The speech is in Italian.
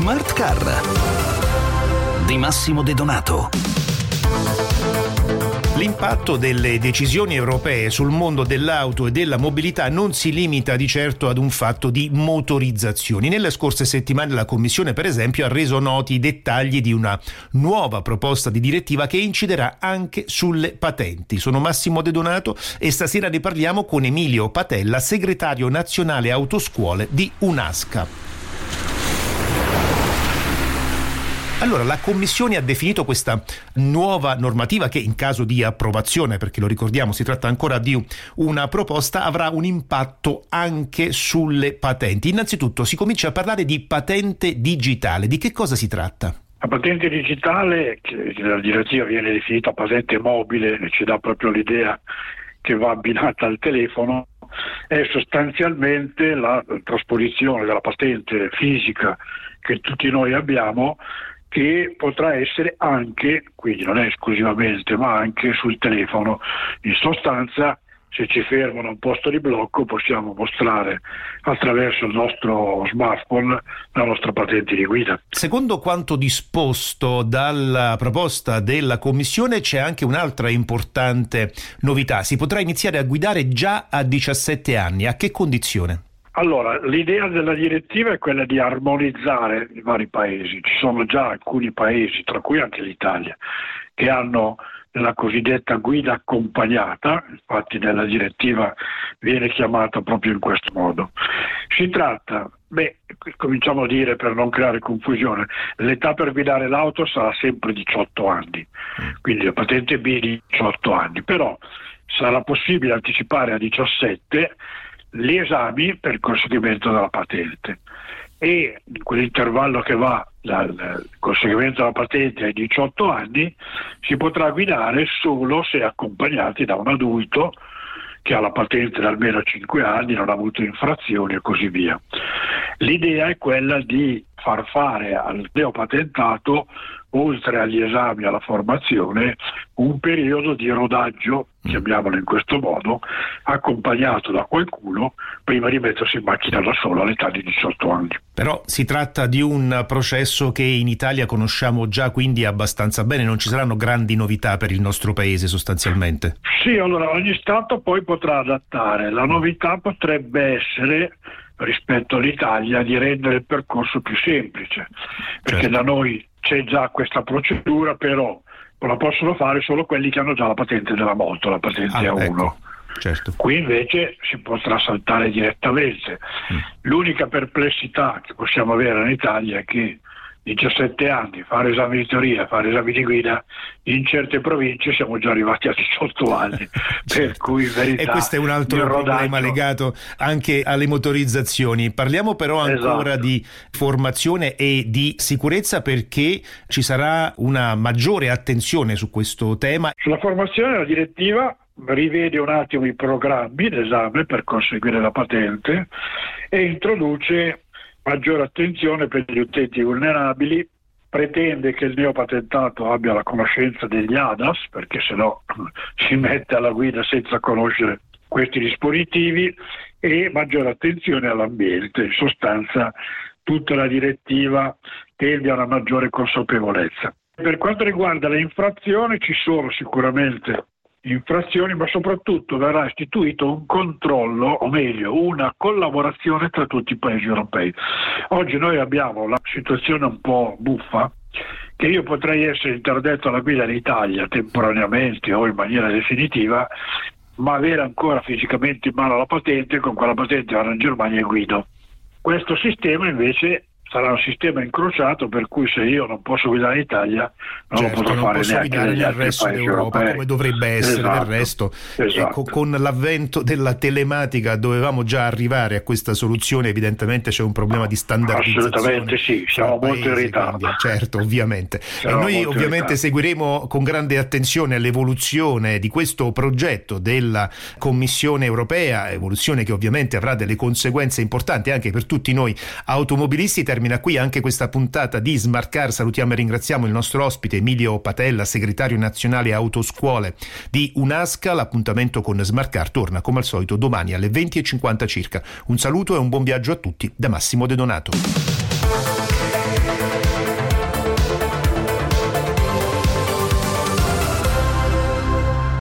Smart Car di Massimo De Donato. L'impatto delle decisioni europee sul mondo dell'auto e della mobilità non si limita di certo ad un fatto di motorizzazioni. Nelle scorse settimane la Commissione, per esempio, ha reso noti i dettagli di una nuova proposta di direttiva che inciderà anche sulle patenti. Sono Massimo De Donato e stasera ne parliamo con Emilio Patella, segretario nazionale autoscuole di UNASCA. Allora, la Commissione ha definito questa nuova normativa che in caso di approvazione, perché lo ricordiamo si tratta ancora di una proposta, avrà un impatto anche sulle patenti. Innanzitutto si comincia a parlare di patente digitale. Di che cosa si tratta? La patente digitale, che nella direttiva viene definita patente mobile, ci dà proprio l'idea che va abbinata al telefono, è sostanzialmente la trasposizione della patente fisica che tutti noi abbiamo che potrà essere anche, quindi non è esclusivamente, ma anche sul telefono. In sostanza, se ci fermano a un posto di blocco, possiamo mostrare attraverso il nostro smartphone la nostra patente di guida. Secondo quanto disposto dalla proposta della Commissione, c'è anche un'altra importante novità. Si potrà iniziare a guidare già a 17 anni. A che condizione? Allora, l'idea della direttiva è quella di armonizzare i vari paesi. Ci sono già alcuni paesi, tra cui anche l'Italia, che hanno la cosiddetta guida accompagnata, infatti nella direttiva viene chiamata proprio in questo modo. Si tratta, beh, cominciamo a dire per non creare confusione, l'età per guidare l'auto sarà sempre 18 anni, quindi la patente B di 18 anni, però sarà possibile anticipare a 17 gli esami per il conseguimento della patente e in quell'intervallo che va dal conseguimento della patente ai 18 anni si potrà guidare solo se accompagnati da un adulto che ha la patente da almeno 5 anni, non ha avuto infrazioni e così via. L'idea è quella di far fare al neopatentato oltre agli esami e alla formazione, un periodo di rodaggio, mm. chiamiamolo in questo modo, accompagnato da qualcuno prima di mettersi in macchina da solo all'età di 18 anni. Però si tratta di un processo che in Italia conosciamo già quindi abbastanza bene, non ci saranno grandi novità per il nostro paese sostanzialmente. Sì, allora ogni Stato poi potrà adattare, la novità potrebbe essere rispetto all'Italia di rendere il percorso più semplice, perché certo. da noi c'è già questa procedura, però la possono fare solo quelli che hanno già la patente della moto, la patente ah, A1. Ecco. Certo. Qui invece si potrà saltare direttamente. Mm. L'unica perplessità che possiamo avere in Italia è che 17 anni, fare esami di teoria, fare esami di guida, in certe province siamo già arrivati a 18 anni, certo. per cui verità... E questo è un altro problema legato anche alle motorizzazioni. Parliamo però ancora esatto. di formazione e di sicurezza perché ci sarà una maggiore attenzione su questo tema. Sulla formazione la direttiva rivede un attimo i programmi d'esame per conseguire la patente e introduce maggiore attenzione per gli utenti vulnerabili, pretende che il neopatentato abbia la conoscenza degli ADAS, perché se no si mette alla guida senza conoscere questi dispositivi, e maggiore attenzione all'ambiente. In sostanza tutta la direttiva tende a una maggiore consapevolezza. Per quanto riguarda le infrazioni ci sono sicuramente infrazioni, ma soprattutto verrà istituito un controllo, o meglio, una collaborazione tra tutti i paesi europei. Oggi noi abbiamo la situazione un po' buffa che io potrei essere interdetto alla guida in Italia temporaneamente o in maniera definitiva, ma avere ancora fisicamente in mano la patente, con quella patente vado in Germania e guido. Questo sistema invece sarà un sistema incrociato per cui se io non posso guidare in Italia non certo, lo potrò non fare neanche nel resto d'Europa europei. come dovrebbe essere esatto, del resto esatto. ecco, con l'avvento della telematica dovevamo già arrivare a questa soluzione evidentemente c'è un problema di standardizzazione assolutamente sì siamo molto in ritardo. certo ovviamente. E noi ovviamente seguiremo con grande attenzione l'evoluzione di questo progetto della Commissione europea evoluzione che ovviamente avrà delle conseguenze importanti anche per tutti noi automobilisti termina qui anche questa puntata di Smart Car. Salutiamo e ringraziamo il nostro ospite Emilio Patella, segretario nazionale autoscuole di UNASCA. L'appuntamento con Smart Car torna come al solito domani alle 20.50 circa. Un saluto e un buon viaggio a tutti da Massimo De Donato.